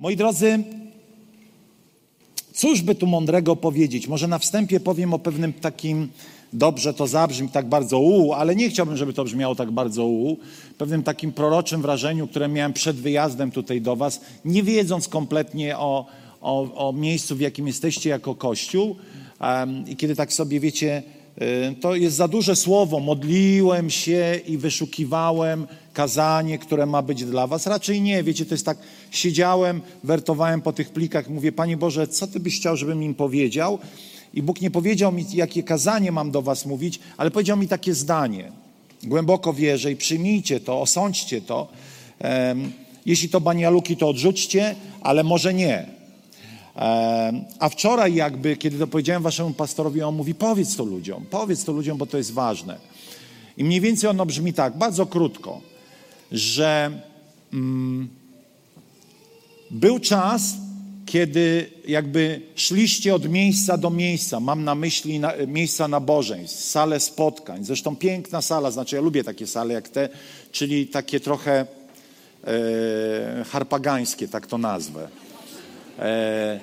Moi drodzy, cóż by tu mądrego powiedzieć? Może na wstępie powiem o pewnym takim, dobrze to zabrzmi tak bardzo u, ale nie chciałbym, żeby to brzmiało tak bardzo u, pewnym takim proroczym wrażeniu, które miałem przed wyjazdem tutaj do Was, nie wiedząc kompletnie o, o, o miejscu, w jakim jesteście jako Kościół. Um, I kiedy tak sobie wiecie, to jest za duże słowo. Modliłem się i wyszukiwałem kazanie, które ma być dla Was. Raczej nie, wiecie, to jest tak, siedziałem, wertowałem po tych plikach, mówię, Panie Boże, co Ty byś chciał, żebym im powiedział? I Bóg nie powiedział mi, jakie kazanie mam do Was mówić, ale powiedział mi takie zdanie. Głęboko wierzę i przyjmijcie to, osądźcie to. Jeśli to banialuki, to odrzućcie, ale może nie. A wczoraj jakby, kiedy to powiedziałem waszemu pastorowi, on mówi, powiedz to ludziom, powiedz to ludziom, bo to jest ważne. I mniej więcej ono brzmi tak, bardzo krótko, że mm, był czas, kiedy jakby szliście od miejsca do miejsca, mam na myśli na, miejsca nabożeństw, salę spotkań, zresztą piękna sala, znaczy ja lubię takie sale jak te, czyli takie trochę e, harpagańskie, tak to nazwę. E,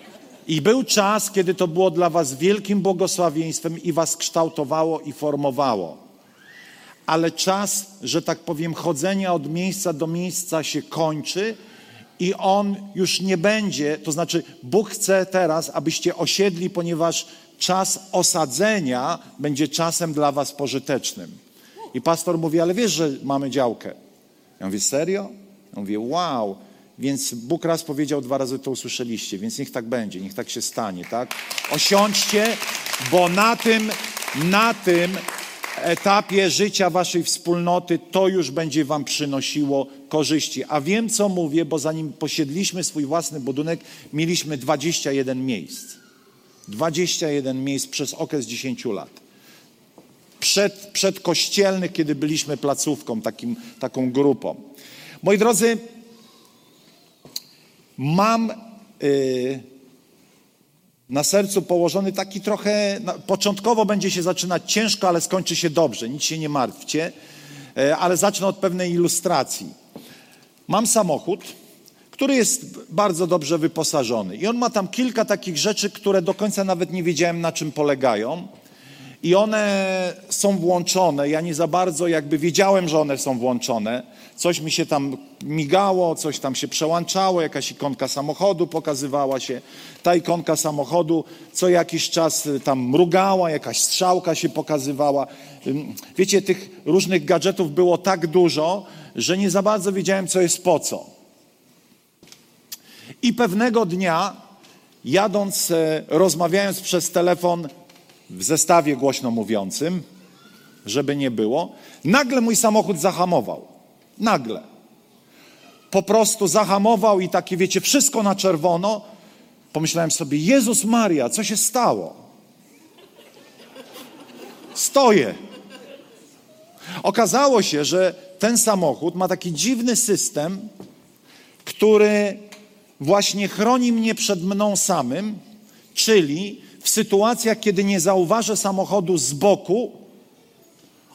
I był czas, kiedy to było dla was wielkim błogosławieństwem i was kształtowało i formowało. Ale czas, że tak powiem, chodzenia od miejsca do miejsca się kończy i on już nie będzie, to znaczy Bóg chce teraz, abyście osiedli, ponieważ czas osadzenia będzie czasem dla was pożytecznym. I pastor mówi, ale wiesz, że mamy działkę. Ja mówię, serio? Ja mówię, wow. Więc Bóg raz powiedział, dwa razy to usłyszeliście, więc niech tak będzie, niech tak się stanie, tak? Osiądźcie, bo na tym, na tym etapie życia waszej wspólnoty to już będzie wam przynosiło korzyści. A wiem, co mówię, bo zanim posiedliśmy swój własny budynek, mieliśmy 21 miejsc. 21 miejsc przez okres 10 lat. Przed, przedkościelnych, kiedy byliśmy placówką, takim, taką grupą. Moi drodzy, mam yy, na sercu położony taki trochę, początkowo będzie się zaczynać ciężko, ale skończy się dobrze, nic się nie martwcie, yy, ale zacznę od pewnej ilustracji. Mam samochód, który jest bardzo dobrze wyposażony i on ma tam kilka takich rzeczy, które do końca nawet nie wiedziałem na czym polegają i one są włączone. Ja nie za bardzo jakby wiedziałem, że one są włączone. Coś mi się tam migało, coś tam się przełączało, jakaś ikonka samochodu pokazywała się. Ta ikonka samochodu co jakiś czas tam mrugała, jakaś strzałka się pokazywała. Wiecie, tych różnych gadżetów było tak dużo, że nie za bardzo wiedziałem, co jest po co. I pewnego dnia, jadąc, rozmawiając przez telefon w zestawie głośno mówiącym, żeby nie było, nagle mój samochód zahamował. Nagle. Po prostu zahamował i takie, wiecie, wszystko na czerwono. Pomyślałem sobie, Jezus Maria, co się stało? Stoję. Okazało się, że ten samochód ma taki dziwny system, który właśnie chroni mnie przed mną samym, czyli w sytuacjach, kiedy nie zauważę samochodu z boku,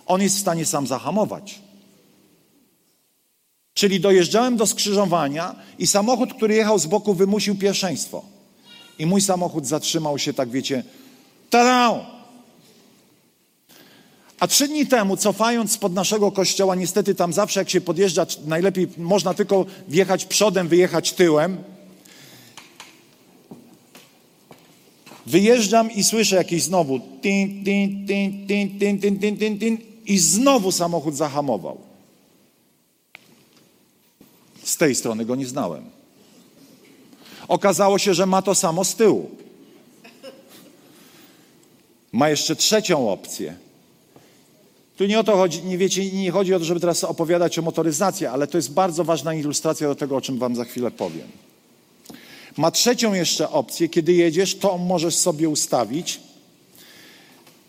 on jest w stanie sam zahamować. Czyli dojeżdżałem do skrzyżowania i samochód, który jechał z boku, wymusił pierwszeństwo. I mój samochód zatrzymał się, tak wiecie, tada! A trzy dni temu, cofając spod naszego kościoła, niestety tam zawsze jak się podjeżdża, najlepiej można tylko wjechać przodem, wyjechać tyłem. Wyjeżdżam i słyszę jakieś znowu tin, tin, tin, tin, tin, tin, tin, tin i znowu samochód zahamował. Z tej strony go nie znałem. Okazało się, że ma to samo z tyłu. Ma jeszcze trzecią opcję. Tu nie o to chodzi, nie wiecie, nie chodzi o to, żeby teraz opowiadać o motoryzacji, ale to jest bardzo ważna ilustracja do tego, o czym wam za chwilę powiem. Ma trzecią jeszcze opcję, kiedy jedziesz, to możesz sobie ustawić.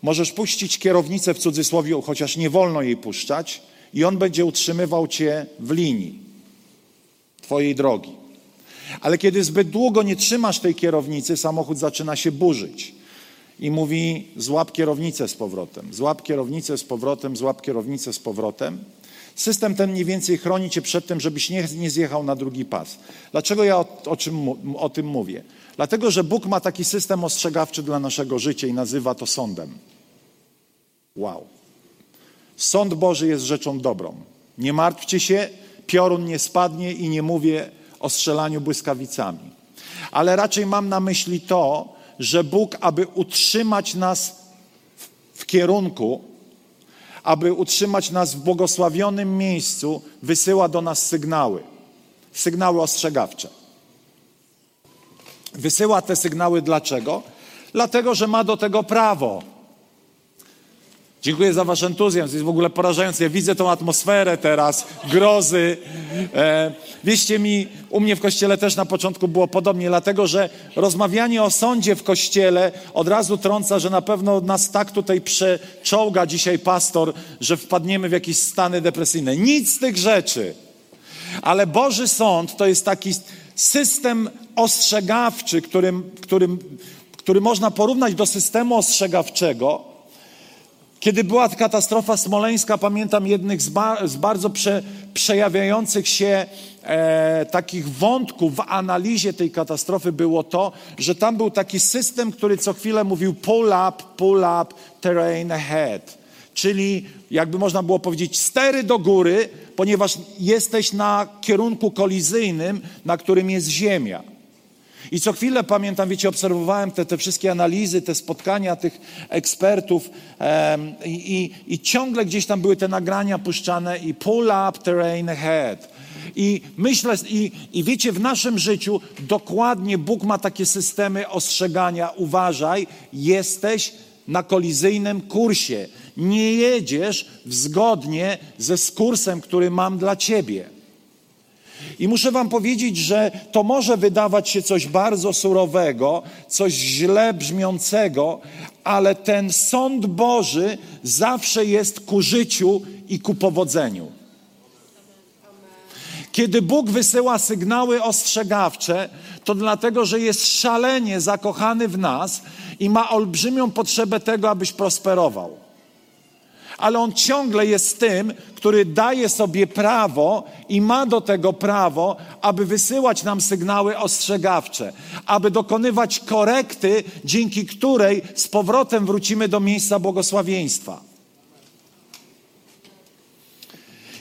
Możesz puścić kierownicę w cudzysłowie, chociaż nie wolno jej puszczać, i on będzie utrzymywał cię w linii twojej drogi. Ale kiedy zbyt długo nie trzymasz tej kierownicy, samochód zaczyna się burzyć. I mówi: złap kierownicę z powrotem, złap kierownicę z powrotem, złap kierownicę z powrotem. System ten mniej więcej chroni cię przed tym, żebyś nie, nie zjechał na drugi pas. Dlaczego ja o, o, czym, o tym mówię? Dlatego, że Bóg ma taki system ostrzegawczy dla naszego życia i nazywa to sądem. Wow. Sąd Boży jest rzeczą dobrą. Nie martwcie się, piorun nie spadnie i nie mówię o strzelaniu błyskawicami. Ale raczej mam na myśli to, że Bóg, aby utrzymać nas w kierunku, aby utrzymać nas w błogosławionym miejscu, wysyła do nas sygnały. Sygnały ostrzegawcze. Wysyła te sygnały dlaczego? Dlatego, że ma do tego prawo. Dziękuję za wasz entuzjazm, jest w ogóle porażający. Ja widzę tą atmosferę teraz, grozy. E, wieście mi, u mnie w kościele też na początku było podobnie, dlatego że rozmawianie o sądzie w kościele od razu trąca, że na pewno nas tak tutaj przeczołga dzisiaj pastor, że wpadniemy w jakieś stany depresyjne. Nic z tych rzeczy. Ale Boży Sąd to jest taki system ostrzegawczy, którym, którym, który można porównać do systemu ostrzegawczego, kiedy była katastrofa smoleńska, pamiętam jednych z, ba z bardzo prze przejawiających się e, takich wątków w analizie tej katastrofy było to, że tam był taki system, który co chwilę mówił pull up, pull up, terrain ahead. Czyli jakby można było powiedzieć stery do góry, ponieważ jesteś na kierunku kolizyjnym, na którym jest ziemia. I co chwilę pamiętam, wiecie, obserwowałem te, te wszystkie analizy, te spotkania tych ekspertów um, i, i, ciągle gdzieś tam były te nagrania puszczane i pull up terrain ahead. I myślę, i, i wiecie, w naszym życiu dokładnie Bóg ma takie systemy ostrzegania. Uważaj, jesteś na kolizyjnym kursie. Nie jedziesz zgodnie ze kursem, który mam dla ciebie. I muszę Wam powiedzieć, że to może wydawać się coś bardzo surowego, coś źle brzmiącego, ale ten sąd Boży zawsze jest ku życiu i ku powodzeniu. Kiedy Bóg wysyła sygnały ostrzegawcze, to dlatego, że jest szalenie zakochany w nas i ma olbrzymią potrzebę tego, abyś prosperował ale on ciągle jest tym, który daje sobie prawo i ma do tego prawo, aby wysyłać nam sygnały ostrzegawcze, aby dokonywać korekty, dzięki której z powrotem wrócimy do miejsca błogosławieństwa.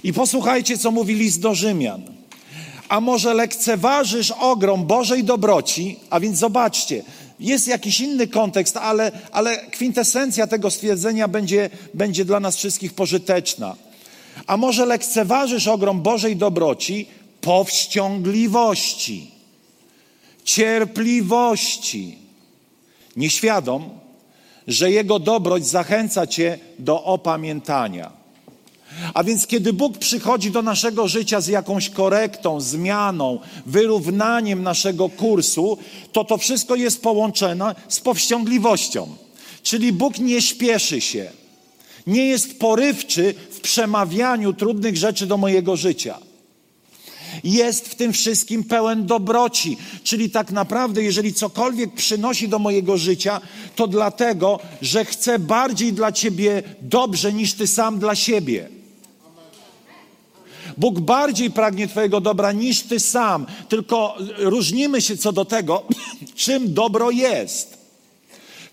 I posłuchajcie, co mówi list do Rzymian. A może lekceważysz ogrom Bożej dobroci? A więc zobaczcie, jest jakiś inny kontekst, ale, ale kwintesencja tego stwierdzenia będzie, będzie dla nas wszystkich pożyteczna. A może lekceważysz ogrom Bożej dobroci, powściągliwości, cierpliwości, nieświadom, że Jego dobroć zachęca Cię do opamiętania. A więc kiedy Bóg przychodzi do naszego życia z jakąś korektą, zmianą, wyrównaniem naszego kursu, to to wszystko jest połączone z powściągliwością. Czyli Bóg nie śpieszy się, nie jest porywczy w przemawianiu trudnych rzeczy do mojego życia. Jest w tym wszystkim pełen dobroci, czyli tak naprawdę, jeżeli cokolwiek przynosi do mojego życia, to dlatego, że chce bardziej dla Ciebie dobrze niż Ty sam dla siebie. Bóg bardziej pragnie Twojego dobra niż Ty sam, tylko różnimy się co do tego, czym dobro jest.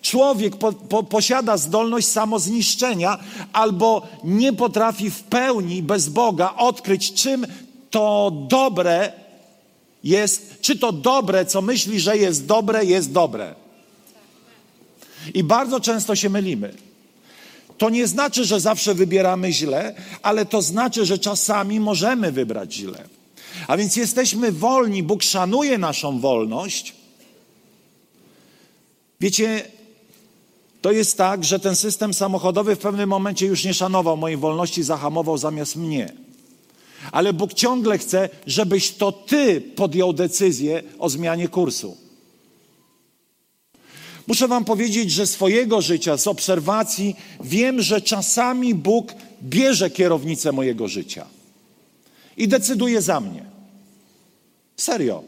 Człowiek po, po, posiada zdolność samozniszczenia albo nie potrafi w pełni bez Boga odkryć, czym to dobre jest, czy to dobre, co myśli, że jest dobre, jest dobre. I bardzo często się mylimy. To nie znaczy, że zawsze wybieramy źle, ale to znaczy, że czasami możemy wybrać źle. A więc jesteśmy wolni, Bóg szanuje naszą wolność. Wiecie, to jest tak, że ten system samochodowy w pewnym momencie już nie szanował mojej wolności, zahamował zamiast mnie. Ale Bóg ciągle chce, żebyś to ty podjął decyzję o zmianie kursu. Muszę Wam powiedzieć, że swojego życia, z obserwacji, wiem, że czasami Bóg bierze kierownicę mojego życia i decyduje za mnie. Serio.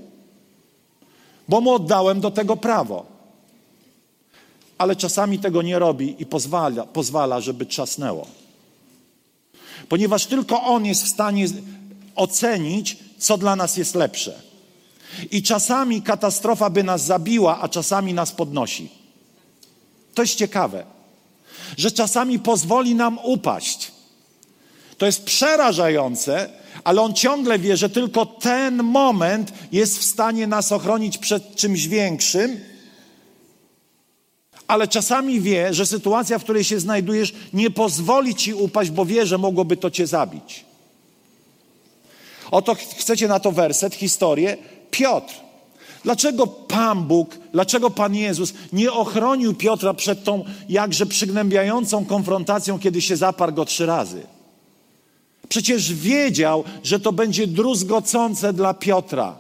Bo mu oddałem do tego prawo. Ale czasami tego nie robi i pozwala, pozwala żeby trzasnęło. ponieważ tylko On jest w stanie ocenić, co dla nas jest lepsze. I czasami katastrofa by nas zabiła, a czasami nas podnosi. To jest ciekawe, że czasami pozwoli nam upaść. To jest przerażające, ale on ciągle wie, że tylko ten moment jest w stanie nas ochronić przed czymś większym. Ale czasami wie, że sytuacja, w której się znajdujesz, nie pozwoli ci upaść, bo wie, że mogłoby to cię zabić. Oto chcecie na to werset, historię. Piotr. Dlaczego Pan Bóg, dlaczego Pan Jezus nie ochronił Piotra przed tą jakże przygnębiającą konfrontacją, kiedy się zaparł go trzy razy? Przecież wiedział, że to będzie druzgocące dla Piotra.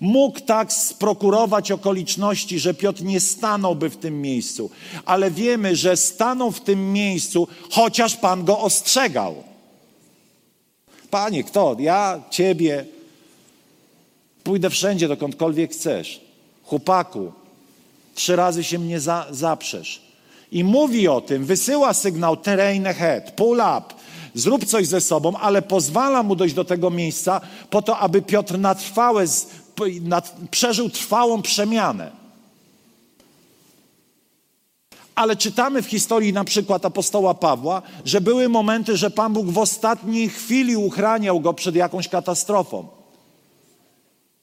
Mógł tak sprokurować okoliczności, że Piotr nie stanąłby w tym miejscu, ale wiemy, że stanął w tym miejscu, chociaż Pan go ostrzegał. Panie, kto? Ja, ciebie. Pójdę wszędzie, dokądkolwiek chcesz. Chłopaku, trzy razy się mnie za, zaprzesz. I mówi o tym, wysyła sygnał terrain ahead, pull up, zrób coś ze sobą, ale pozwala mu dojść do tego miejsca po to, aby Piotr na trwałe, na, przeżył trwałą przemianę. Ale czytamy w historii na przykład apostoła Pawła, że były momenty, że Pan Bóg w ostatniej chwili uchraniał go przed jakąś katastrofą.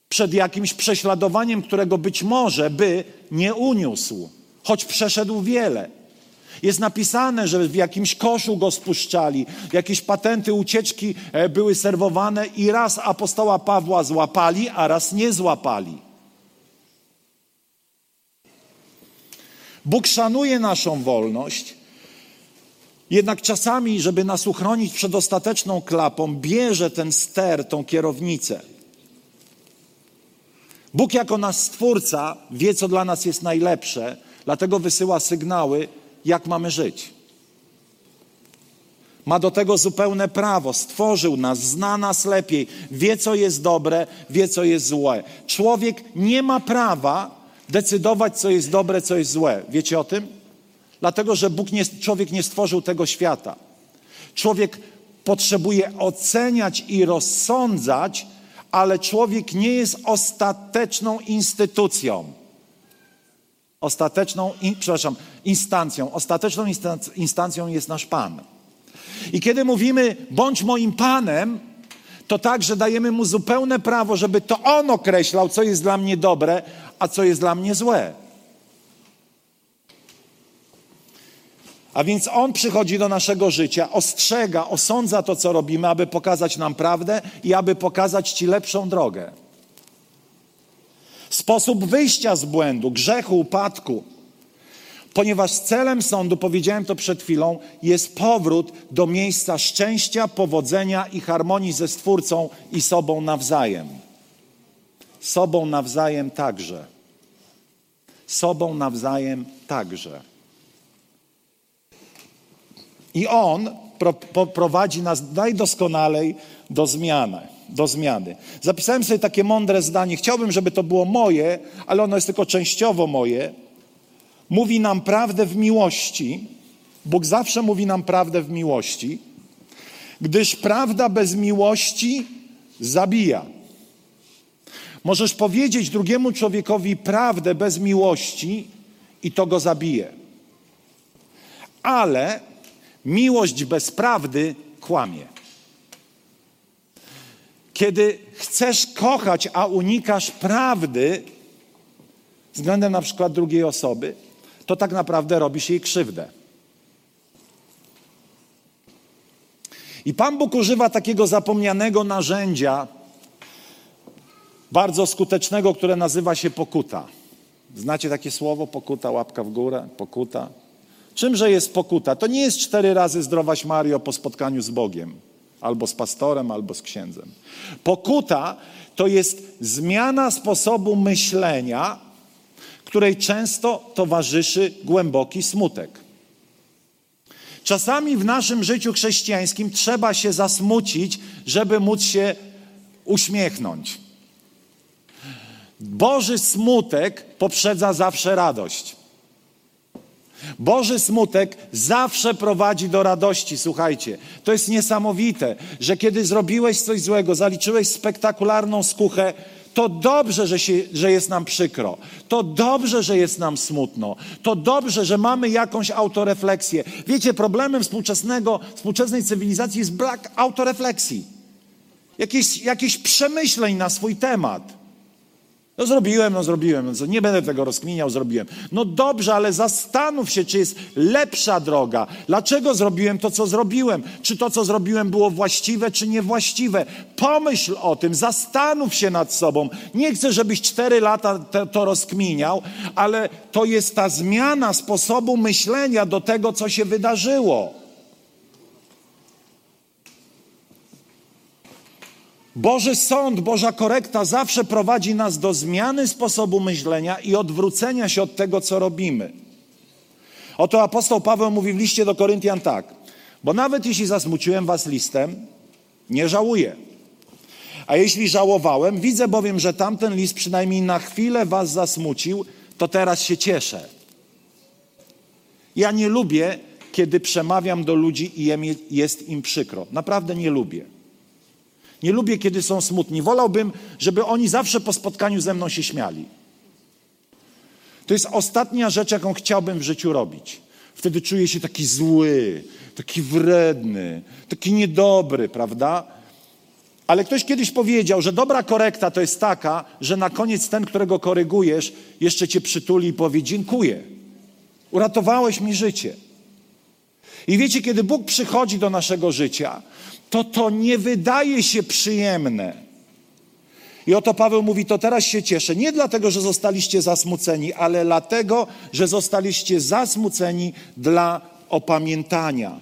Przed jakimś prześladowaniem, którego być może by nie uniósł, choć przeszedł wiele. Jest napisane, że w jakimś koszu go spuszczali, jakieś patenty ucieczki e, były serwowane i raz apostoła Pawła złapali, a raz nie złapali. Bóg szanuje naszą wolność, jednak czasami, żeby nas uchronić przed ostateczną klapą, bierze ten ster, tą kierownicę. Bóg jako nasz Stwórca wie, co dla nas jest najlepsze, dlatego wysyła sygnały, jak mamy żyć. Ma do tego zupełne prawo, stworzył nas, zna nas lepiej, wie, co jest dobre, wie, co jest złe. Człowiek nie ma prawa decydować, co jest dobre, co jest złe. Wiecie o tym? Dlatego, że Bóg nie, człowiek nie stworzył tego świata. Człowiek potrzebuje oceniać i rozsądzać, ale człowiek nie jest ostateczną instytucją. Ostateczną, in, przepraszam, instancją. Ostateczną instancją jest nasz Pan. I kiedy mówimy, bądź moim Panem, to także dajemy mu zupełne prawo, żeby to on określał, co jest dla mnie dobre, a co jest dla mnie złe. A więc On przychodzi do naszego życia, ostrzega, osądza to, co robimy, aby pokazać nam prawdę i aby pokazać Ci lepszą drogę. Sposób wyjścia z błędu, grzechu, upadku. Ponieważ celem sądu, powiedziałem to przed chwilą, jest powrót do miejsca szczęścia, powodzenia i harmonii ze Stwórcą i sobą nawzajem. Sobą nawzajem także. Sobą nawzajem także. I On pro, po, prowadzi nas najdoskonalej do zmiany, do zmiany. Zapisałem sobie takie mądre zdanie. Chciałbym, żeby to było moje, ale ono jest tylko częściowo moje. Mówi nam prawdę w miłości. Bóg zawsze mówi nam prawdę w miłości, gdyż prawda bez miłości zabija. Możesz powiedzieć drugiemu człowiekowi prawdę bez miłości i to go zabije. Ale miłość bez prawdy kłamie. Kiedy chcesz kochać, a unikasz prawdy względem na przykład drugiej osoby, to tak naprawdę robisz jej krzywdę. I Pan Bóg używa takiego zapomnianego narzędzia, bardzo skutecznego, które nazywa się pokuta. Znacie takie słowo pokuta, łapka w górę, pokuta? Czymże jest pokuta? To nie jest cztery razy zdrowaś Mario po spotkaniu z Bogiem, albo z pastorem, albo z księdzem. Pokuta to jest zmiana sposobu myślenia, której często towarzyszy głęboki smutek. Czasami w naszym życiu chrześcijańskim trzeba się zasmucić, żeby móc się uśmiechnąć. Boży smutek poprzedza zawsze radość. Boży smutek zawsze prowadzi do radości. Słuchajcie, to jest niesamowite, że kiedy zrobiłeś coś złego, zaliczyłeś spektakularną skuchę, to dobrze, że, się, że jest nam przykro. To dobrze, że jest nam smutno. To dobrze, że mamy jakąś autorefleksję. Wiecie, problemem współczesnego, współczesnej cywilizacji jest brak autorefleksji. Jakieś, jakieś przemyśleń na swój temat. No zrobiłem, no zrobiłem, no nie będę tego rozkminiał, zrobiłem. No dobrze, ale zastanów się, czy jest lepsza droga. Dlaczego zrobiłem to, co zrobiłem? Czy to, co zrobiłem, było właściwe, czy niewłaściwe? Pomyśl o tym, zastanów się nad sobą. Nie chcę, żebyś cztery lata te, to rozkminiał, ale to jest ta zmiana sposobu myślenia do tego, co się wydarzyło. Boży sąd, Boża korekta zawsze prowadzi nas do zmiany sposobu myślenia i odwrócenia się od tego, co robimy. Oto apostoł Paweł mówi w liście do Koryntian tak: Bo nawet jeśli zasmuciłem was listem, nie żałuję. A jeśli żałowałem, widzę bowiem, że tamten list przynajmniej na chwilę was zasmucił, to teraz się cieszę. Ja nie lubię, kiedy przemawiam do ludzi i jest im przykro. Naprawdę nie lubię. Nie lubię, kiedy są smutni. Wolałbym, żeby oni zawsze po spotkaniu ze mną się śmiali. To jest ostatnia rzecz, jaką chciałbym w życiu robić. Wtedy czuję się taki zły, taki wredny, taki niedobry, prawda? Ale ktoś kiedyś powiedział, że dobra korekta to jest taka, że na koniec ten, którego korygujesz, jeszcze cię przytuli i powie: Dziękuję. Uratowałeś mi życie. I wiecie, kiedy Bóg przychodzi do naszego życia, to to nie wydaje się przyjemne. I oto Paweł mówi: To teraz się cieszę. Nie dlatego, że zostaliście zasmuceni, ale dlatego, że zostaliście zasmuceni dla opamiętania.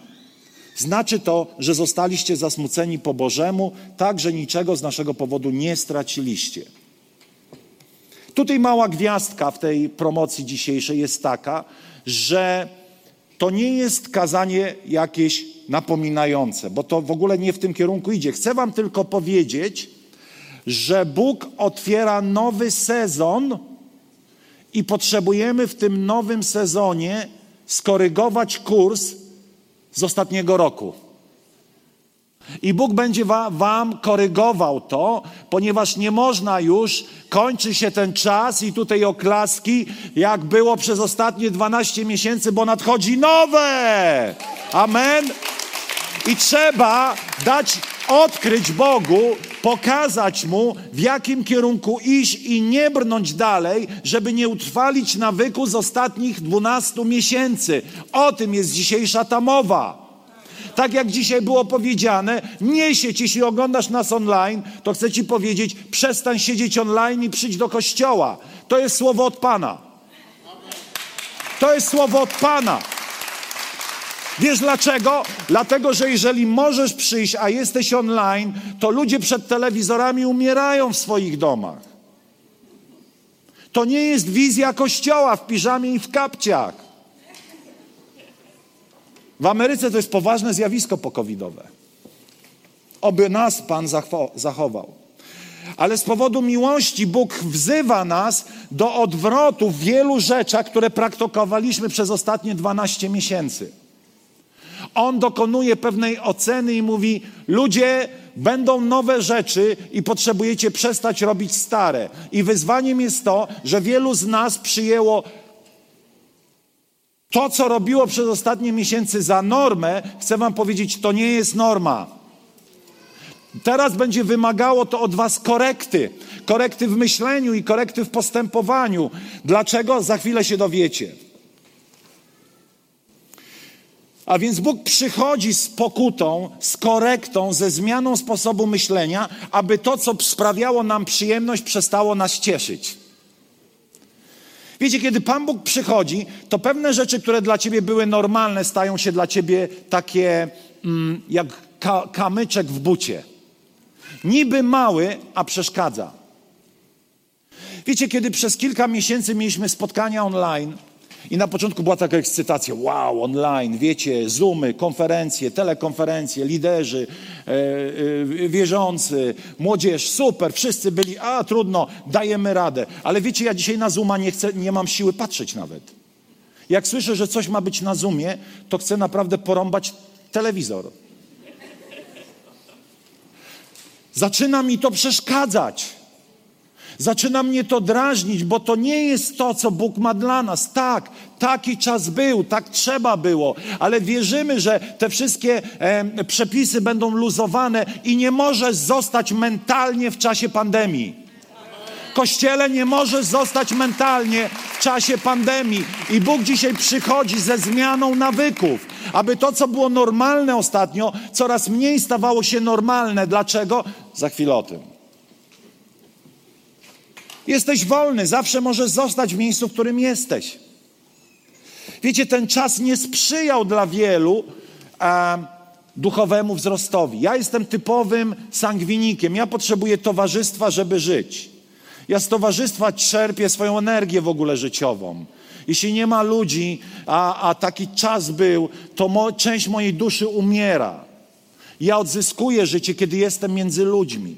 Znaczy to, że zostaliście zasmuceni po Bożemu, tak, że niczego z naszego powodu nie straciliście. Tutaj mała gwiazdka w tej promocji dzisiejszej jest taka, że to nie jest kazanie jakieś napominające, bo to w ogóle nie w tym kierunku idzie. Chcę Wam tylko powiedzieć, że Bóg otwiera nowy sezon i potrzebujemy w tym nowym sezonie skorygować kurs z ostatniego roku. I Bóg będzie wa, wam korygował to, ponieważ nie można już, kończy się ten czas i tutaj oklaski, jak było przez ostatnie 12 miesięcy, bo nadchodzi nowe. Amen. I trzeba dać, odkryć Bogu, pokazać Mu, w jakim kierunku iść i nie brnąć dalej, żeby nie utrwalić nawyku z ostatnich 12 miesięcy. O tym jest dzisiejsza ta mowa. Tak jak dzisiaj było powiedziane, nie siedź, jeśli oglądasz nas online, to chcę Ci powiedzieć, przestań siedzieć online i przyjdź do kościoła. To jest słowo od Pana. To jest słowo od Pana. Wiesz dlaczego? Dlatego, że jeżeli możesz przyjść, a jesteś online, to ludzie przed telewizorami umierają w swoich domach. To nie jest wizja kościoła w piżamie i w kapciach. W Ameryce to jest poważne zjawisko pokowidowe. Oby nas Pan zachował. Ale z powodu miłości Bóg wzywa nas do odwrotu w wielu rzeczach, które praktykowaliśmy przez ostatnie 12 miesięcy. On dokonuje pewnej oceny i mówi: Ludzie, będą nowe rzeczy i potrzebujecie przestać robić stare. I wyzwaniem jest to, że wielu z nas przyjęło to, co robiło przez ostatnie miesiące za normę. Chcę Wam powiedzieć, to nie jest norma. Teraz będzie wymagało to od Was korekty. Korekty w myśleniu i korekty w postępowaniu. Dlaczego? Za chwilę się dowiecie. A więc Bóg przychodzi z pokutą, z korektą, ze zmianą sposobu myślenia, aby to, co sprawiało nam przyjemność, przestało nas cieszyć. Wiecie, kiedy Pan Bóg przychodzi, to pewne rzeczy, które dla ciebie były normalne, stają się dla ciebie takie mm, jak ka kamyczek w bucie. Niby mały, a przeszkadza. Wiecie, kiedy przez kilka miesięcy mieliśmy spotkania online, i na początku była taka ekscytacja, wow, online, wiecie, zoomy, konferencje, telekonferencje, liderzy, e, wierzący, młodzież, super, wszyscy byli, a trudno, dajemy radę. Ale wiecie, ja dzisiaj na zooma nie, chcę, nie mam siły patrzeć nawet. Jak słyszę, że coś ma być na Zoomie, to chcę naprawdę porąbać telewizor. Zaczyna mi to przeszkadzać. Zaczyna mnie to drażnić, bo to nie jest to, co Bóg ma dla nas. Tak, taki czas był, tak trzeba było, ale wierzymy, że te wszystkie e, przepisy będą luzowane i nie może zostać mentalnie w czasie pandemii. Kościele nie może zostać mentalnie w czasie pandemii. I Bóg dzisiaj przychodzi ze zmianą nawyków, aby to, co było normalne ostatnio, coraz mniej stawało się normalne. Dlaczego? Za chwilę o tym. Jesteś wolny, zawsze możesz zostać w miejscu, w którym jesteś. Wiecie, ten czas nie sprzyjał dla wielu a, duchowemu wzrostowi. Ja jestem typowym sangwinikiem. Ja potrzebuję towarzystwa, żeby żyć. Ja z towarzystwa czerpię swoją energię w ogóle życiową. Jeśli nie ma ludzi, a, a taki czas był, to mo, część mojej duszy umiera. Ja odzyskuję życie, kiedy jestem między ludźmi.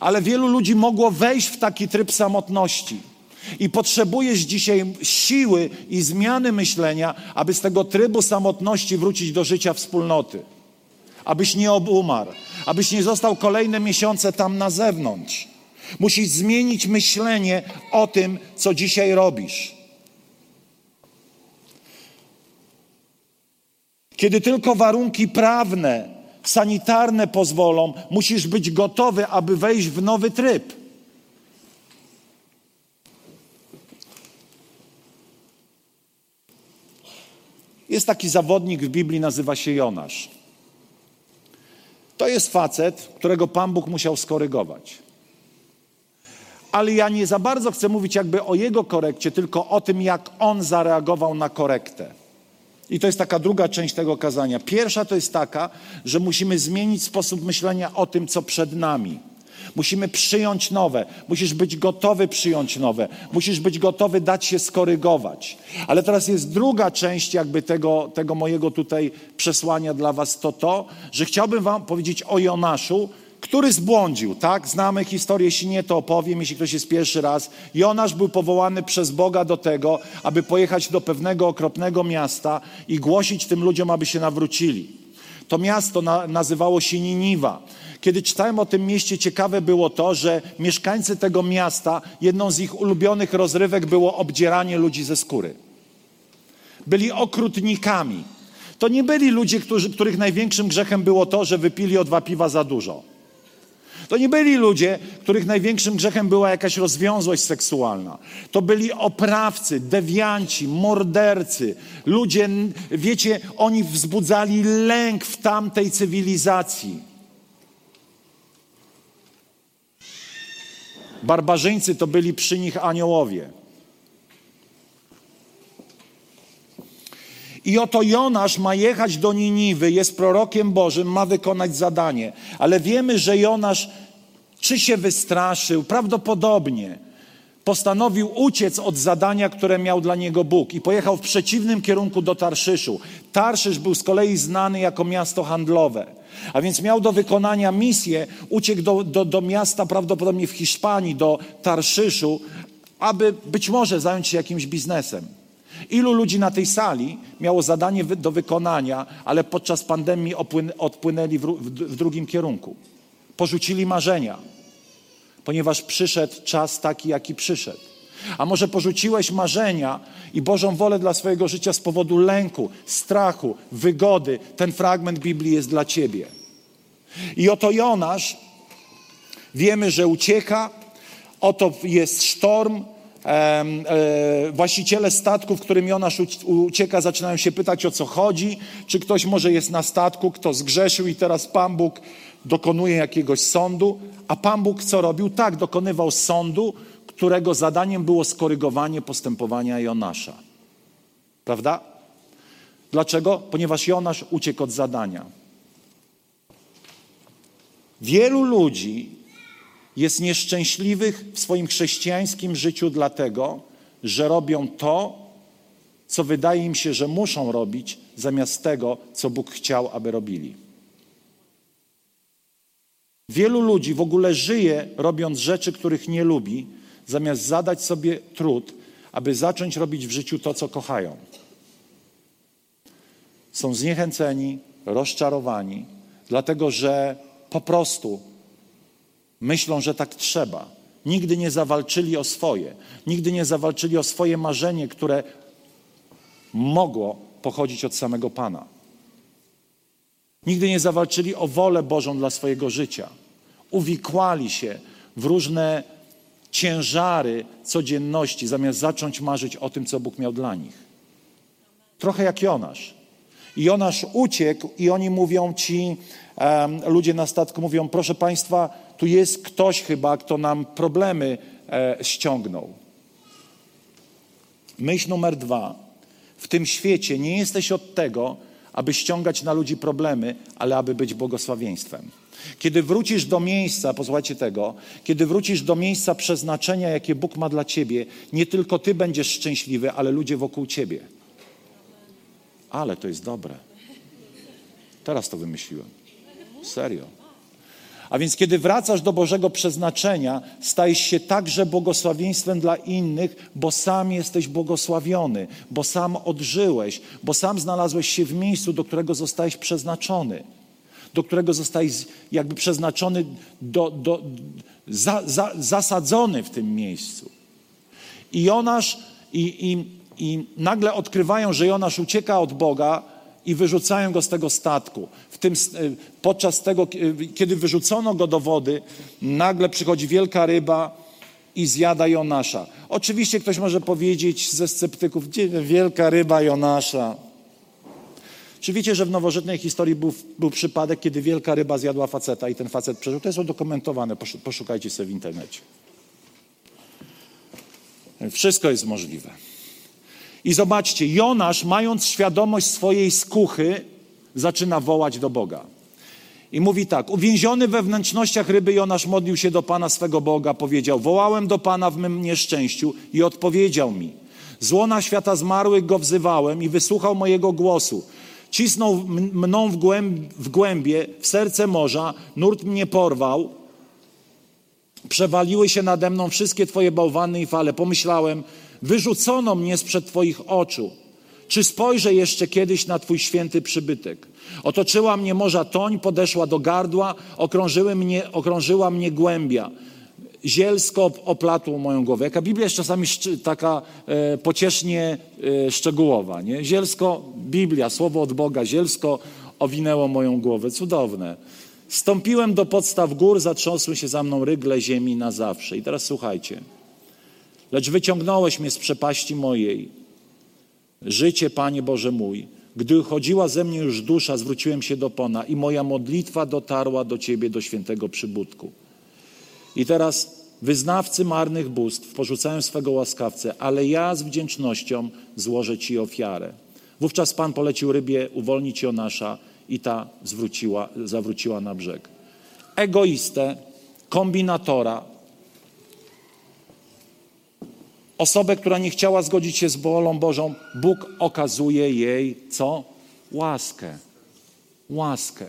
Ale wielu ludzi mogło wejść w taki tryb samotności. I potrzebujesz dzisiaj siły i zmiany myślenia, aby z tego trybu samotności wrócić do życia wspólnoty. Abyś nie obumarł, abyś nie został kolejne miesiące tam na zewnątrz. Musisz zmienić myślenie o tym, co dzisiaj robisz. Kiedy tylko warunki prawne, sanitarne pozwolą, musisz być gotowy, aby wejść w nowy tryb. Jest taki zawodnik w Biblii, nazywa się Jonasz. To jest facet, którego Pan Bóg musiał skorygować ale ja nie za bardzo chcę mówić jakby o jego korekcie, tylko o tym, jak on zareagował na korektę. I to jest taka druga część tego kazania. Pierwsza to jest taka, że musimy zmienić sposób myślenia o tym, co przed nami. Musimy przyjąć nowe. Musisz być gotowy przyjąć nowe. Musisz być gotowy dać się skorygować. Ale teraz jest druga część jakby tego, tego mojego tutaj przesłania dla was, to to, że chciałbym wam powiedzieć o Jonaszu, który zbłądził, tak? Znamy historię, jeśli nie, to opowiem, jeśli ktoś jest pierwszy raz. Jonasz był powołany przez Boga do tego, aby pojechać do pewnego okropnego miasta i głosić tym ludziom, aby się nawrócili. To miasto na, nazywało się Niniwa. Kiedy czytałem o tym mieście, ciekawe było to, że mieszkańcy tego miasta, jedną z ich ulubionych rozrywek było obdzieranie ludzi ze skóry. Byli okrutnikami. To nie byli ludzie, którzy, których największym grzechem było to, że wypili o dwa piwa za dużo. To nie byli ludzie, których największym grzechem była jakaś rozwiązłość seksualna. To byli oprawcy, dewianci, mordercy. Ludzie, wiecie, oni wzbudzali lęk w tamtej cywilizacji. Barbarzyńcy to byli przy nich aniołowie. I oto Jonasz ma jechać do Niniwy, jest prorokiem Bożym, ma wykonać zadanie. Ale wiemy, że Jonasz czy się wystraszył, prawdopodobnie postanowił uciec od zadania, które miał dla niego Bóg i pojechał w przeciwnym kierunku do Tarszyszu. Tarszysz był z kolei znany jako miasto handlowe. A więc miał do wykonania misję, uciekł do, do, do miasta prawdopodobnie w Hiszpanii, do Tarszyszu, aby być może zająć się jakimś biznesem. Ilu ludzi na tej sali miało zadanie do wykonania, ale podczas pandemii odpłynęli w, drugim kierunku? Porzucili marzenia, ponieważ przyszedł czas taki, jaki przyszedł. A może porzuciłeś marzenia i Bożą wolę dla swojego życia z powodu lęku, strachu, wygody. Ten fragment Biblii jest dla ciebie. I oto Jonasz, wiemy, że ucieka, oto jest sztorm, E, właściciele statku, w którym Jonasz ucieka, zaczynają się pytać o co chodzi, czy ktoś może jest na statku, kto zgrzeszył i teraz Pan Bóg dokonuje jakiegoś sądu. A Pan Bóg co robił? Tak, dokonywał sądu, którego zadaniem było skorygowanie postępowania Jonasza. Prawda? Dlaczego? Ponieważ Jonasz uciekł od zadania. Wielu ludzi jest nieszczęśliwych w swoim chrześcijańskim życiu dlatego, że robią to, co wydaje im się, że muszą robić, zamiast tego, co Bóg chciał, aby robili. Wielu ludzi w ogóle żyje robiąc rzeczy, których nie lubi, zamiast zadać sobie trud, aby zacząć robić w życiu to, co kochają. są zniechęceni, rozczarowani, dlatego że po prostu myślą, że tak trzeba. Nigdy nie zawalczyli o swoje, nigdy nie zawalczyli o swoje marzenie, które mogło pochodzić od samego Pana. Nigdy nie zawalczyli o wolę Bożą dla swojego życia. Uwikłali się w różne ciężary codzienności, zamiast zacząć marzyć o tym, co Bóg miał dla nich. Trochę jak Jonasz. Jonasz uciekł i oni mówią ci, um, ludzie na statku mówią, proszę Państwa, tu jest ktoś chyba, kto nam problemy e, ściągnął. Myśl numer dwa. W tym świecie nie jesteś od tego, aby ściągać na ludzi problemy, ale aby być błogosławieństwem. Kiedy wrócisz do miejsca, posłuchajcie tego, kiedy wrócisz do miejsca przeznaczenia, jakie Bóg ma dla ciebie, nie tylko ty będziesz szczęśliwy, ale ludzie wokół ciebie. Ale to jest dobre. Teraz to wymyśliłem. Serio. A więc kiedy wracasz do Bożego przeznaczenia, stajesz się także błogosławieństwem dla innych, bo sam jesteś błogosławiony, bo sam odżyłeś, bo sam znalazłeś się w miejscu, do którego zostałeś przeznaczony, do którego zostałeś jakby przeznaczony, do, do, za, za, zasadzony w tym miejscu. I Jonasz, i, i, i nagle odkrywają, że Jonasz ucieka od Boga, i wyrzucają go z tego statku. W tym, e, podczas tego, kiedy wyrzucono go do wody, nagle przychodzi wielka ryba i zjada Jonasza. Oczywiście ktoś może powiedzieć ze sceptyków, gdzie wielka ryba Jonasza? Czy wiecie, że w nowożytnej historii był, był przypadek, kiedy wielka ryba zjadła faceta i ten facet przeżył? To jest udokumentowane, poszukajcie sobie w internecie. Wszystko jest możliwe. I zobaczcie, Jonasz, mając świadomość swojej skuchy, zaczyna wołać do Boga. I mówi tak: Uwięziony we wnętrznościach ryby, Jonasz modlił się do Pana swego Boga, powiedział: Wołałem do Pana w mym nieszczęściu i odpowiedział mi. Z łona świata zmarłych go wzywałem i wysłuchał mojego głosu. Cisnął mną w, głęb, w głębie, w serce morza, nurt mnie porwał. Przewaliły się nade mną wszystkie Twoje bałwany i fale. Pomyślałem, Wyrzucono mnie sprzed Twoich oczu. Czy spojrzę jeszcze kiedyś na Twój święty przybytek? Otoczyła mnie morza toń, podeszła do gardła, okrążyły mnie, okrążyła mnie głębia. Zielsko oplatło moją głowę. Jaka Biblia jest czasami taka e, pociesznie e, szczegółowa. Nie? Zielsko, Biblia, słowo od Boga, zielsko owinęło moją głowę. Cudowne. Stąpiłem do podstaw gór, zatrząsły się za mną rygle ziemi na zawsze. I teraz słuchajcie. Lecz wyciągnąłeś mnie z przepaści mojej. Życie, Panie Boże mój. Gdy chodziła ze mnie już dusza, zwróciłem się do Pana i moja modlitwa dotarła do Ciebie, do świętego przybudku. I teraz wyznawcy marnych bóstw porzucają swego łaskawcę, ale ja z wdzięcznością złożę Ci ofiarę. Wówczas Pan polecił rybie uwolnić Jonasza i ta zwróciła, zawróciła na brzeg. Egoistę, kombinatora, osobę, która nie chciała zgodzić się z wolą Bożą, Bóg okazuje jej co? Łaskę. Łaskę.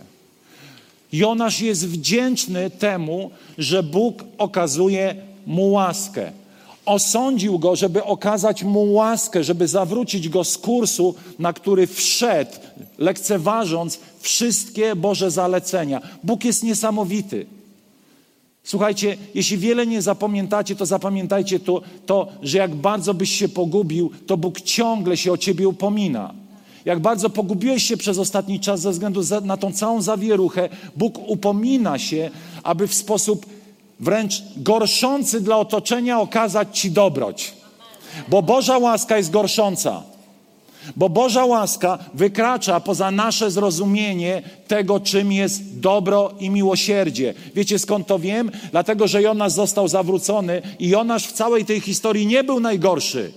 Jonasz jest wdzięczny temu, że Bóg okazuje mu łaskę. Osądził go, żeby okazać mu łaskę, żeby zawrócić go z kursu, na który wszedł, lekceważąc wszystkie Boże zalecenia. Bóg jest niesamowity. Słuchajcie, jeśli wiele nie zapamiętacie, to zapamiętajcie to, to, że jak bardzo byś się pogubił, to Bóg ciągle się o ciebie upomina. Jak bardzo pogubiłeś się przez ostatni czas ze względu na tą całą zawieruchę, Bóg upomina się, aby w sposób wręcz gorszący dla otoczenia okazać ci dobroć. Bo Boża łaska jest gorsząca. Bo Boża łaska wykracza poza nasze zrozumienie tego, czym jest dobro i miłosierdzie. Wiecie skąd to wiem? Dlatego, że Jonasz został zawrócony i Jonasz w całej tej historii nie był najgorszy.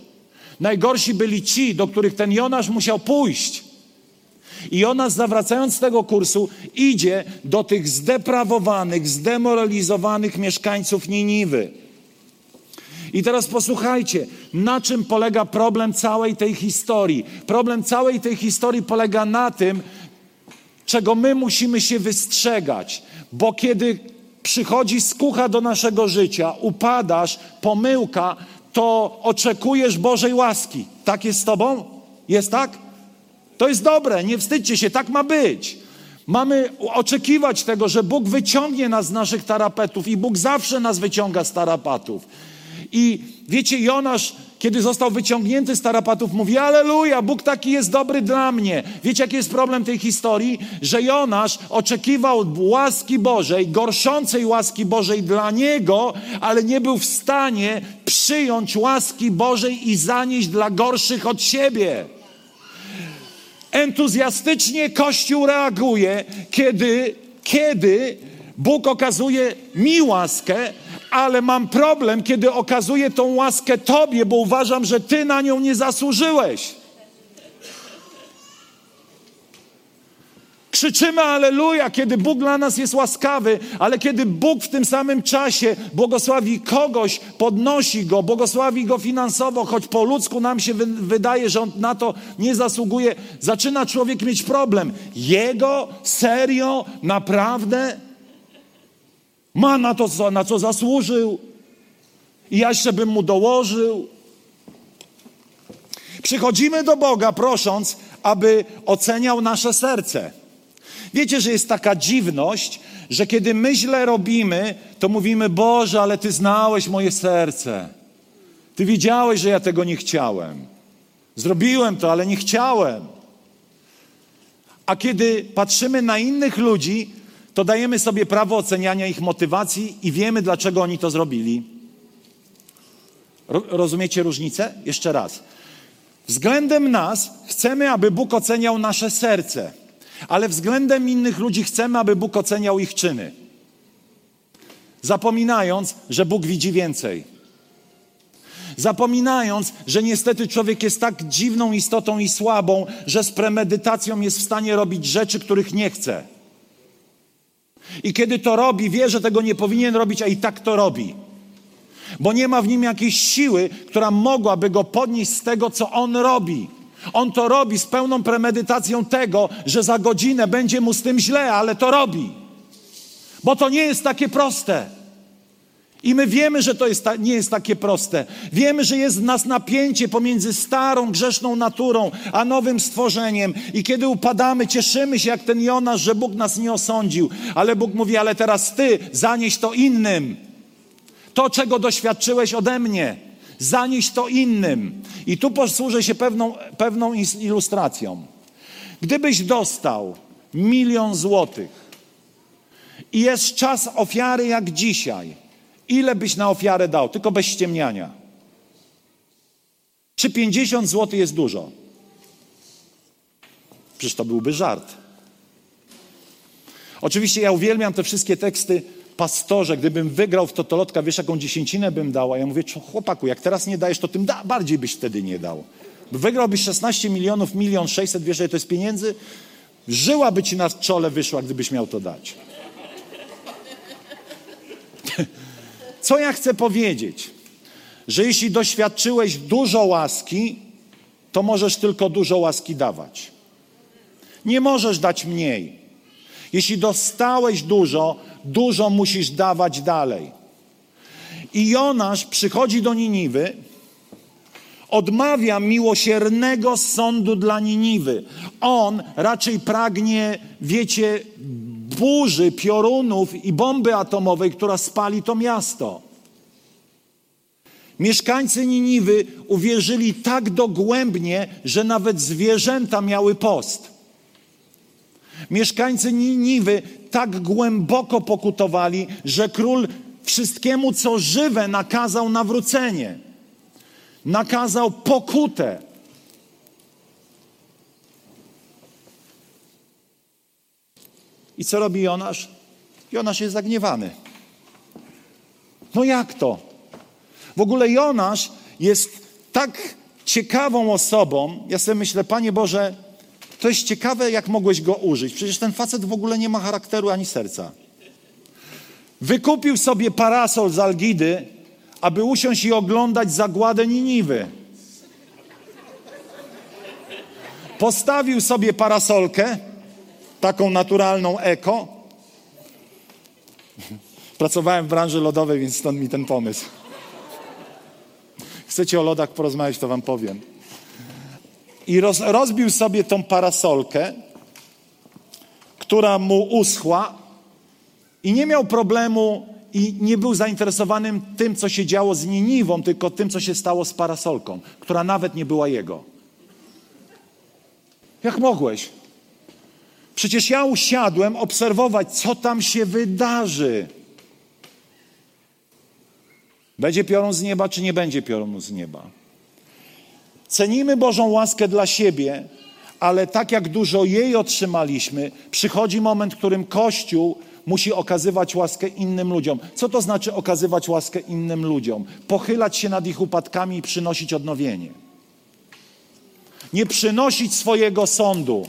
Najgorsi byli ci, do których ten Jonasz musiał pójść. I Jonasz, zawracając z tego kursu, idzie do tych zdeprawowanych, zdemoralizowanych mieszkańców Niniwy. I teraz posłuchajcie, na czym polega problem całej tej historii. Problem całej tej historii polega na tym, czego my musimy się wystrzegać, bo kiedy przychodzi skucha do naszego życia, upadasz, pomyłka, to oczekujesz Bożej łaski. Tak jest z Tobą? Jest tak? To jest dobre, nie wstydźcie się, tak ma być. Mamy oczekiwać tego, że Bóg wyciągnie nas z naszych tarapetów i Bóg zawsze nas wyciąga z tarapatów. I wiecie, Jonasz, kiedy został wyciągnięty z tarapatów, mówi: Aleluja, Bóg taki jest dobry dla mnie. Wiecie, jaki jest problem tej historii? Że Jonasz oczekiwał łaski Bożej, gorszącej łaski Bożej dla niego, ale nie był w stanie przyjąć łaski Bożej i zanieść dla gorszych od siebie. Entuzjastycznie Kościół reaguje, kiedy, kiedy Bóg okazuje mi łaskę, ale mam problem, kiedy okazuje tą łaskę Tobie, bo uważam, że Ty na nią nie zasłużyłeś. Krzyczymy Aleluja, kiedy Bóg dla nas jest łaskawy, ale kiedy Bóg w tym samym czasie błogosławi kogoś, podnosi go, błogosławi go finansowo, choć po ludzku nam się wydaje, że on na to nie zasługuje, zaczyna człowiek mieć problem. Jego? Serio? Naprawdę? Ma na to, na co zasłużył. I ja jeszcze bym mu dołożył. Przychodzimy do Boga prosząc, aby oceniał nasze serce. Wiecie, że jest taka dziwność, że kiedy my źle robimy, to mówimy: Boże, ale Ty znałeś moje serce. Ty widziałeś, że ja tego nie chciałem. Zrobiłem to, ale nie chciałem. A kiedy patrzymy na innych ludzi, to dajemy sobie prawo oceniania ich motywacji i wiemy, dlaczego oni to zrobili. Rozumiecie różnicę? Jeszcze raz. Względem nas chcemy, aby Bóg oceniał nasze serce, ale względem innych ludzi chcemy, aby Bóg oceniał ich czyny. Zapominając, że Bóg widzi więcej. Zapominając, że niestety człowiek jest tak dziwną istotą i słabą, że z premedytacją jest w stanie robić rzeczy, których nie chce. I kiedy to robi, wie, że tego nie powinien robić, a i tak to robi. Bo nie ma w nim jakiejś siły, która mogłaby go podnieść z tego, co on robi. On to robi z pełną premedytacją tego, że za godzinę będzie mu z tym źle, ale to robi. Bo to nie jest takie proste. I my wiemy, że to jest nie jest takie proste. Wiemy, że jest w nas napięcie pomiędzy starą, grzeszną naturą, a nowym stworzeniem. I kiedy upadamy, cieszymy się jak ten Jonasz, że Bóg nas nie osądził. Ale Bóg mówi, ale teraz ty zanieś to innym. To, czego doświadczyłeś ode mnie, zanieś to innym. I tu posłużę się pewną, pewną ilustracją. Gdybyś dostał milion złotych i jest czas ofiary jak dzisiaj – Ile byś na ofiarę dał? Tylko bez ściemniania. Czy 50 zł jest dużo? Przecież to byłby żart. Oczywiście ja uwielbiam te wszystkie teksty pastorze, gdybym wygrał w Totolotka, wiesz jaką dziesięcinę bym dał? A ja mówię, chłopaku, jak teraz nie dajesz, to tym da, bardziej byś wtedy nie dał. Wygrałbyś 16 milionów, milion 600, wiesz, że to jest pieniędzy? Żyła by ci na czole wyszła, gdybyś miał to dać. Co ja chcę powiedzieć? Że jeśli doświadczyłeś dużo łaski, to możesz tylko dużo łaski dawać. Nie możesz dać mniej. Jeśli dostałeś dużo, dużo musisz dawać dalej. I Jonasz przychodzi do Niniwy, odmawia miłosiernego sądu dla Niniwy. On raczej pragnie, wiecie, burzy, piorunów i bomby atomowej, która spali to miasto. Mieszkańcy Niniwy uwierzyli tak dogłębnie, że nawet zwierzęta miały post. Mieszkańcy Niniwy tak głęboko pokutowali, że król wszystkiemu, co żywe, nakazał nawrócenie. Nakazał pokutę. I co robi Jonasz? Jonasz jest zagniewany. No jak to? W ogóle Jonasz jest tak ciekawą osobą. Ja sobie myślę, Panie Boże, to jest ciekawe, jak mogłeś go użyć. Przecież ten facet w ogóle nie ma charakteru ani serca. Wykupił sobie parasol z Algidy, aby usiąść i oglądać zagładę Niniwy. Postawił sobie parasolkę, taką naturalną eko. Pracowałem w branży lodowej, więc stąd mi ten pomysł. Chcecie o lodach porozmawiać, to wam powiem. I roz, rozbił sobie tą parasolkę, która mu uschła i nie miał problemu i nie był zainteresowanym tym, co się działo z Niniwą, tylko tym, co się stało z parasolką, która nawet nie była jego. Jak mogłeś? Przecież ja usiadłem obserwować, co tam się wydarzy. Będzie piorun z nieba, czy nie będzie piorunu z nieba? Cenimy Bożą łaskę dla siebie, ale tak jak dużo jej otrzymaliśmy, przychodzi moment, w którym Kościół musi okazywać łaskę innym ludziom. Co to znaczy okazywać łaskę innym ludziom? Pochylać się nad ich upadkami i przynosić odnowienie. Nie przynosić swojego sądu.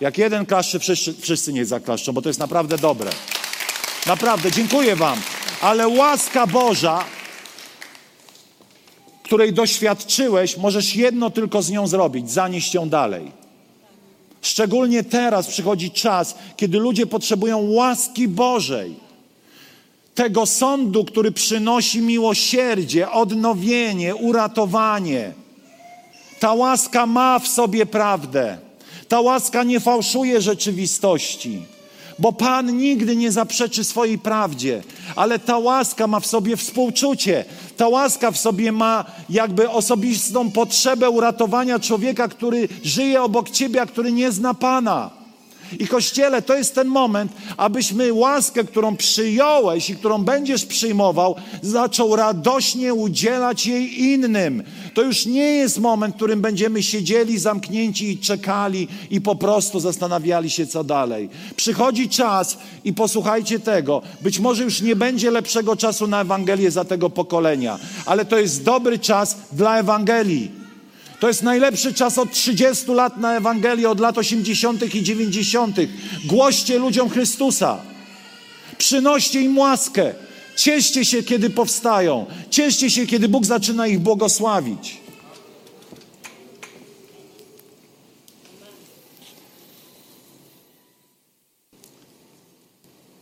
Jak jeden klaszczy, wszyscy, wszyscy niech zaklaszczą, bo to jest naprawdę dobre. Naprawdę, dziękuję Wam. Ale łaska Boża, której doświadczyłeś, możesz jedno tylko z nią zrobić: zanieść ją dalej. Szczególnie teraz przychodzi czas, kiedy ludzie potrzebują łaski Bożej. Tego sądu, który przynosi miłosierdzie, odnowienie, uratowanie. Ta łaska ma w sobie prawdę. Ta łaska nie fałszuje rzeczywistości, bo Pan nigdy nie zaprzeczy swojej prawdzie, ale ta łaska ma w sobie współczucie. Ta łaska w sobie ma jakby osobistą potrzebę uratowania człowieka, który żyje obok ciebie, a który nie zna Pana. I Kościele, to jest ten moment, abyśmy łaskę, którą przyjąłeś i którą będziesz przyjmował, zaczął radośnie udzielać jej innym. To już nie jest moment, w którym będziemy siedzieli zamknięci i czekali i po prostu zastanawiali się, co dalej. Przychodzi czas i posłuchajcie tego. Być może już nie będzie lepszego czasu na Ewangelię za tego pokolenia, ale to jest dobry czas dla Ewangelii. To jest najlepszy czas od 30 lat na Ewangelię, od lat 80. i 90. Głoście ludziom Chrystusa. Przynoście im łaskę. Cieszcie się, kiedy powstają. Cieszcie się, kiedy Bóg zaczyna ich błogosławić.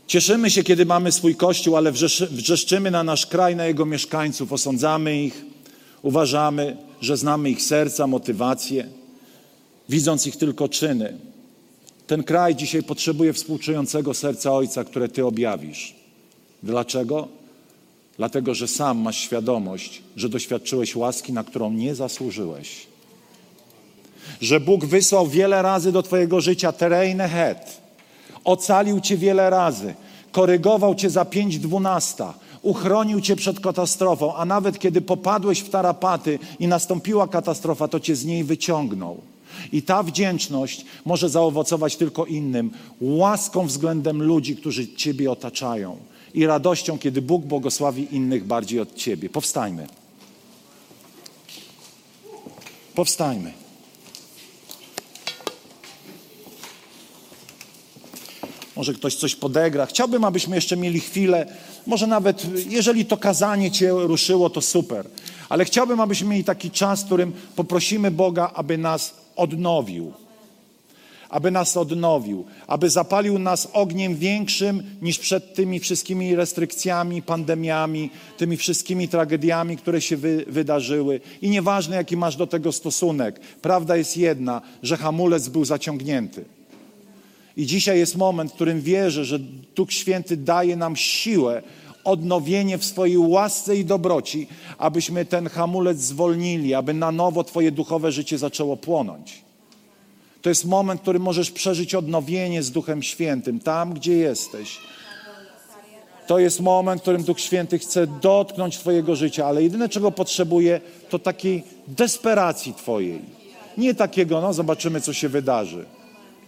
Cieszymy się, kiedy mamy swój kościół, ale wrzeszczymy na nasz kraj, na jego mieszkańców, osądzamy ich, uważamy, że znamy ich serca, motywacje, widząc ich tylko czyny. Ten kraj dzisiaj potrzebuje współczującego serca Ojca, które Ty objawisz. Dlaczego? Dlatego, że sam masz świadomość, że doświadczyłeś łaski, na którą nie zasłużyłeś. Że Bóg wysłał wiele razy do Twojego życia terejne het. Ocalił Cię wiele razy. Korygował Cię za pięć dwunasta uchronił cię przed katastrofą, a nawet kiedy popadłeś w tarapaty i nastąpiła katastrofa, to cię z niej wyciągnął. I ta wdzięczność może zaowocować tylko innym, łaską względem ludzi, którzy Ciebie otaczają i radością, kiedy Bóg błogosławi innych bardziej od Ciebie. Powstajmy. Powstajmy. Może ktoś coś podegra. Chciałbym, abyśmy jeszcze mieli chwilę może nawet, jeżeli to kazanie Cię ruszyło, to super. Ale chciałbym, abyśmy mieli taki czas, w którym poprosimy Boga, aby nas odnowił. Aby nas odnowił, aby zapalił nas ogniem większym niż przed tymi wszystkimi restrykcjami, pandemiami, tymi wszystkimi tragediami, które się wy, wydarzyły. I nieważne, jaki masz do tego stosunek, prawda jest jedna, że hamulec był zaciągnięty. I dzisiaj jest moment, w którym wierzę, że Duch Święty daje nam siłę, odnowienie w swojej łasce i dobroci, abyśmy ten hamulec zwolnili, aby na nowo Twoje duchowe życie zaczęło płonąć. To jest moment, w którym możesz przeżyć odnowienie z Duchem Świętym, tam gdzie jesteś. To jest moment, w którym Duch Święty chce dotknąć Twojego życia, ale jedyne, czego potrzebuje, to takiej desperacji Twojej. Nie takiego, no zobaczymy, co się wydarzy.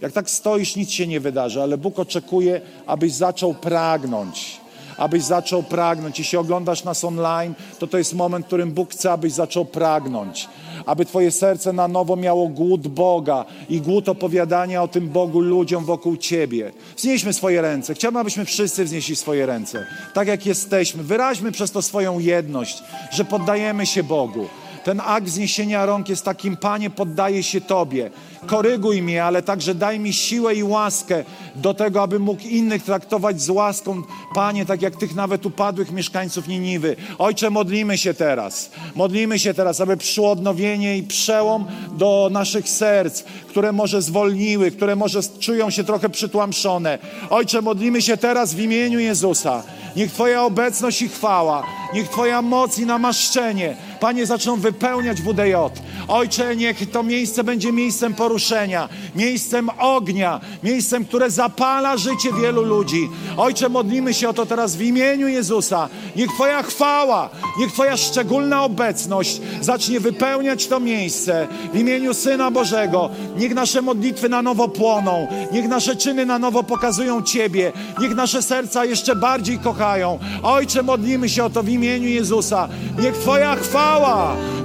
Jak tak stoisz, nic się nie wydarzy, ale Bóg oczekuje, abyś zaczął pragnąć. Abyś zaczął pragnąć. Jeśli oglądasz nas online, to to jest moment, w którym Bóg chce, abyś zaczął pragnąć. Aby Twoje serce na nowo miało głód Boga i głód opowiadania o tym Bogu ludziom wokół Ciebie. Wznieśmy swoje ręce. Chciałbym, abyśmy wszyscy wznieśli swoje ręce. Tak jak jesteśmy. Wyraźmy przez to swoją jedność, że poddajemy się Bogu Ten akt wzniesienia rąk jest takim, Panie, poddaję się Tobie. Koryguj mnie, ale także daj mi siłę i łaskę do tego, aby mógł innych traktować z łaską, Panie, tak jak tych nawet upadłych mieszkańców Niniwy. Ojcze, modlimy się teraz. Modlimy się teraz, aby przyszło odnowienie i przełom do naszych serc, które może zwolniły, które może czują się trochę przytłamszone. Ojcze, modlimy się teraz w imieniu Jezusa. Niech Twoja obecność i chwała, niech Twoja moc i namaszczenie, Panie, zaczną wypełniać WDJ. Ojcze, niech to miejsce będzie miejscem poruszenia, miejscem ognia, miejscem, które zapala życie wielu ludzi. Ojcze, modlimy się o to teraz w imieniu Jezusa. Niech Twoja chwała, niech Twoja szczególna obecność zacznie wypełniać to miejsce w imieniu Syna Bożego. Niech nasze modlitwy na nowo płoną, niech nasze czyny na nowo pokazują Ciebie, niech nasze serca jeszcze bardziej kochają. Ojcze, modlimy się o to w imieniu Jezusa. Niech Twoja chwała,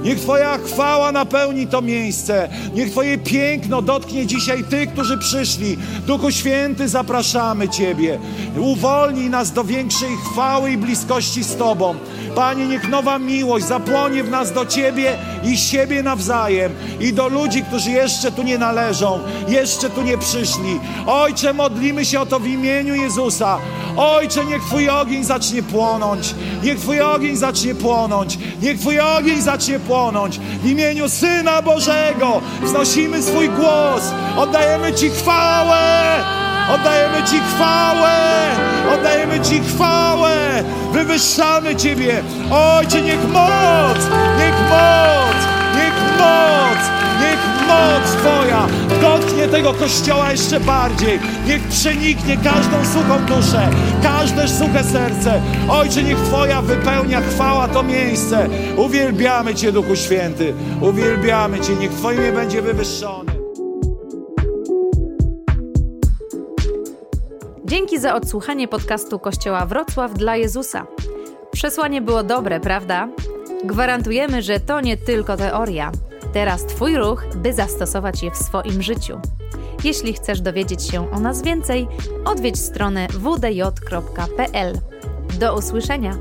niech Twoja chwała napełni to miejsce. Niech Twoje piękno dotknie dzisiaj tych, którzy przyszli. Duchu Święty, zapraszamy Ciebie. Uwolnij nas do większej chwały i bliskości z Tobą. Panie, niech nowa miłość zapłonie w nas do Ciebie i siebie nawzajem i do ludzi, którzy jeszcze tu nie należą, jeszcze tu nie przyszli. Ojcze, modlimy się o to w imieniu Jezusa. Ojcze, niech Twój ogień zacznie płonąć. Niech Twój ogień zacznie płonąć. Niech Twój ogień zacznie płonąć. W imieniu Syna Bożego wznosimy swój głos. Oddajemy Ci chwałę. Oddajemy Ci chwałę! Oddajemy Ci chwałę! Wywyższamy Ciebie! Ojcze, niech moc! Niech moc! Niech moc! Niech moc Twoja dotknie tego kościoła jeszcze bardziej. Niech przeniknie każdą suchą duszę, każde suche serce. Ojcze, niech Twoja wypełnia chwała to miejsce. Uwielbiamy Cię, Duchu Święty. Uwielbiamy Cię. Niech Twoje imię będzie wywyższone. Dzięki za odsłuchanie podcastu Kościoła Wrocław dla Jezusa. Przesłanie było dobre, prawda? Gwarantujemy, że to nie tylko teoria. Teraz Twój ruch, by zastosować je w swoim życiu. Jeśli chcesz dowiedzieć się o nas więcej, odwiedź stronę wdj.pl. Do usłyszenia!